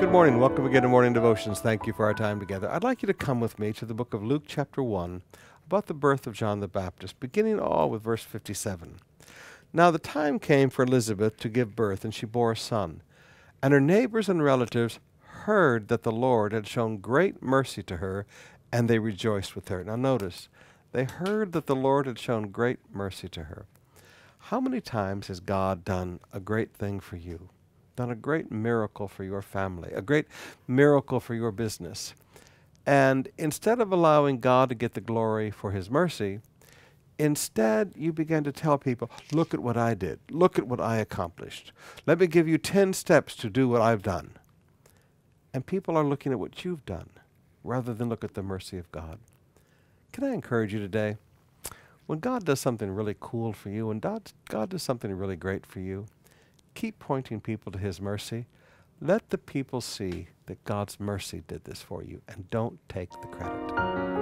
Good morning. Welcome again to Morning Devotions. Thank you for our time together. I'd like you to come with me to the book of Luke, chapter 1, about the birth of John the Baptist, beginning all with verse 57. Now the time came for Elizabeth to give birth, and she bore a son. And her neighbors and relatives heard that the Lord had shown great mercy to her, and they rejoiced with her. Now notice, they heard that the Lord had shown great mercy to her. How many times has God done a great thing for you? Done a great miracle for your family, a great miracle for your business. And instead of allowing God to get the glory for his mercy, instead you began to tell people, look at what I did. Look at what I accomplished. Let me give you 10 steps to do what I've done. And people are looking at what you've done rather than look at the mercy of God. Can I encourage you today? When God does something really cool for you, and God, God does something really great for you, keep pointing people to His mercy. Let the people see that God's mercy did this for you and don't take the credit.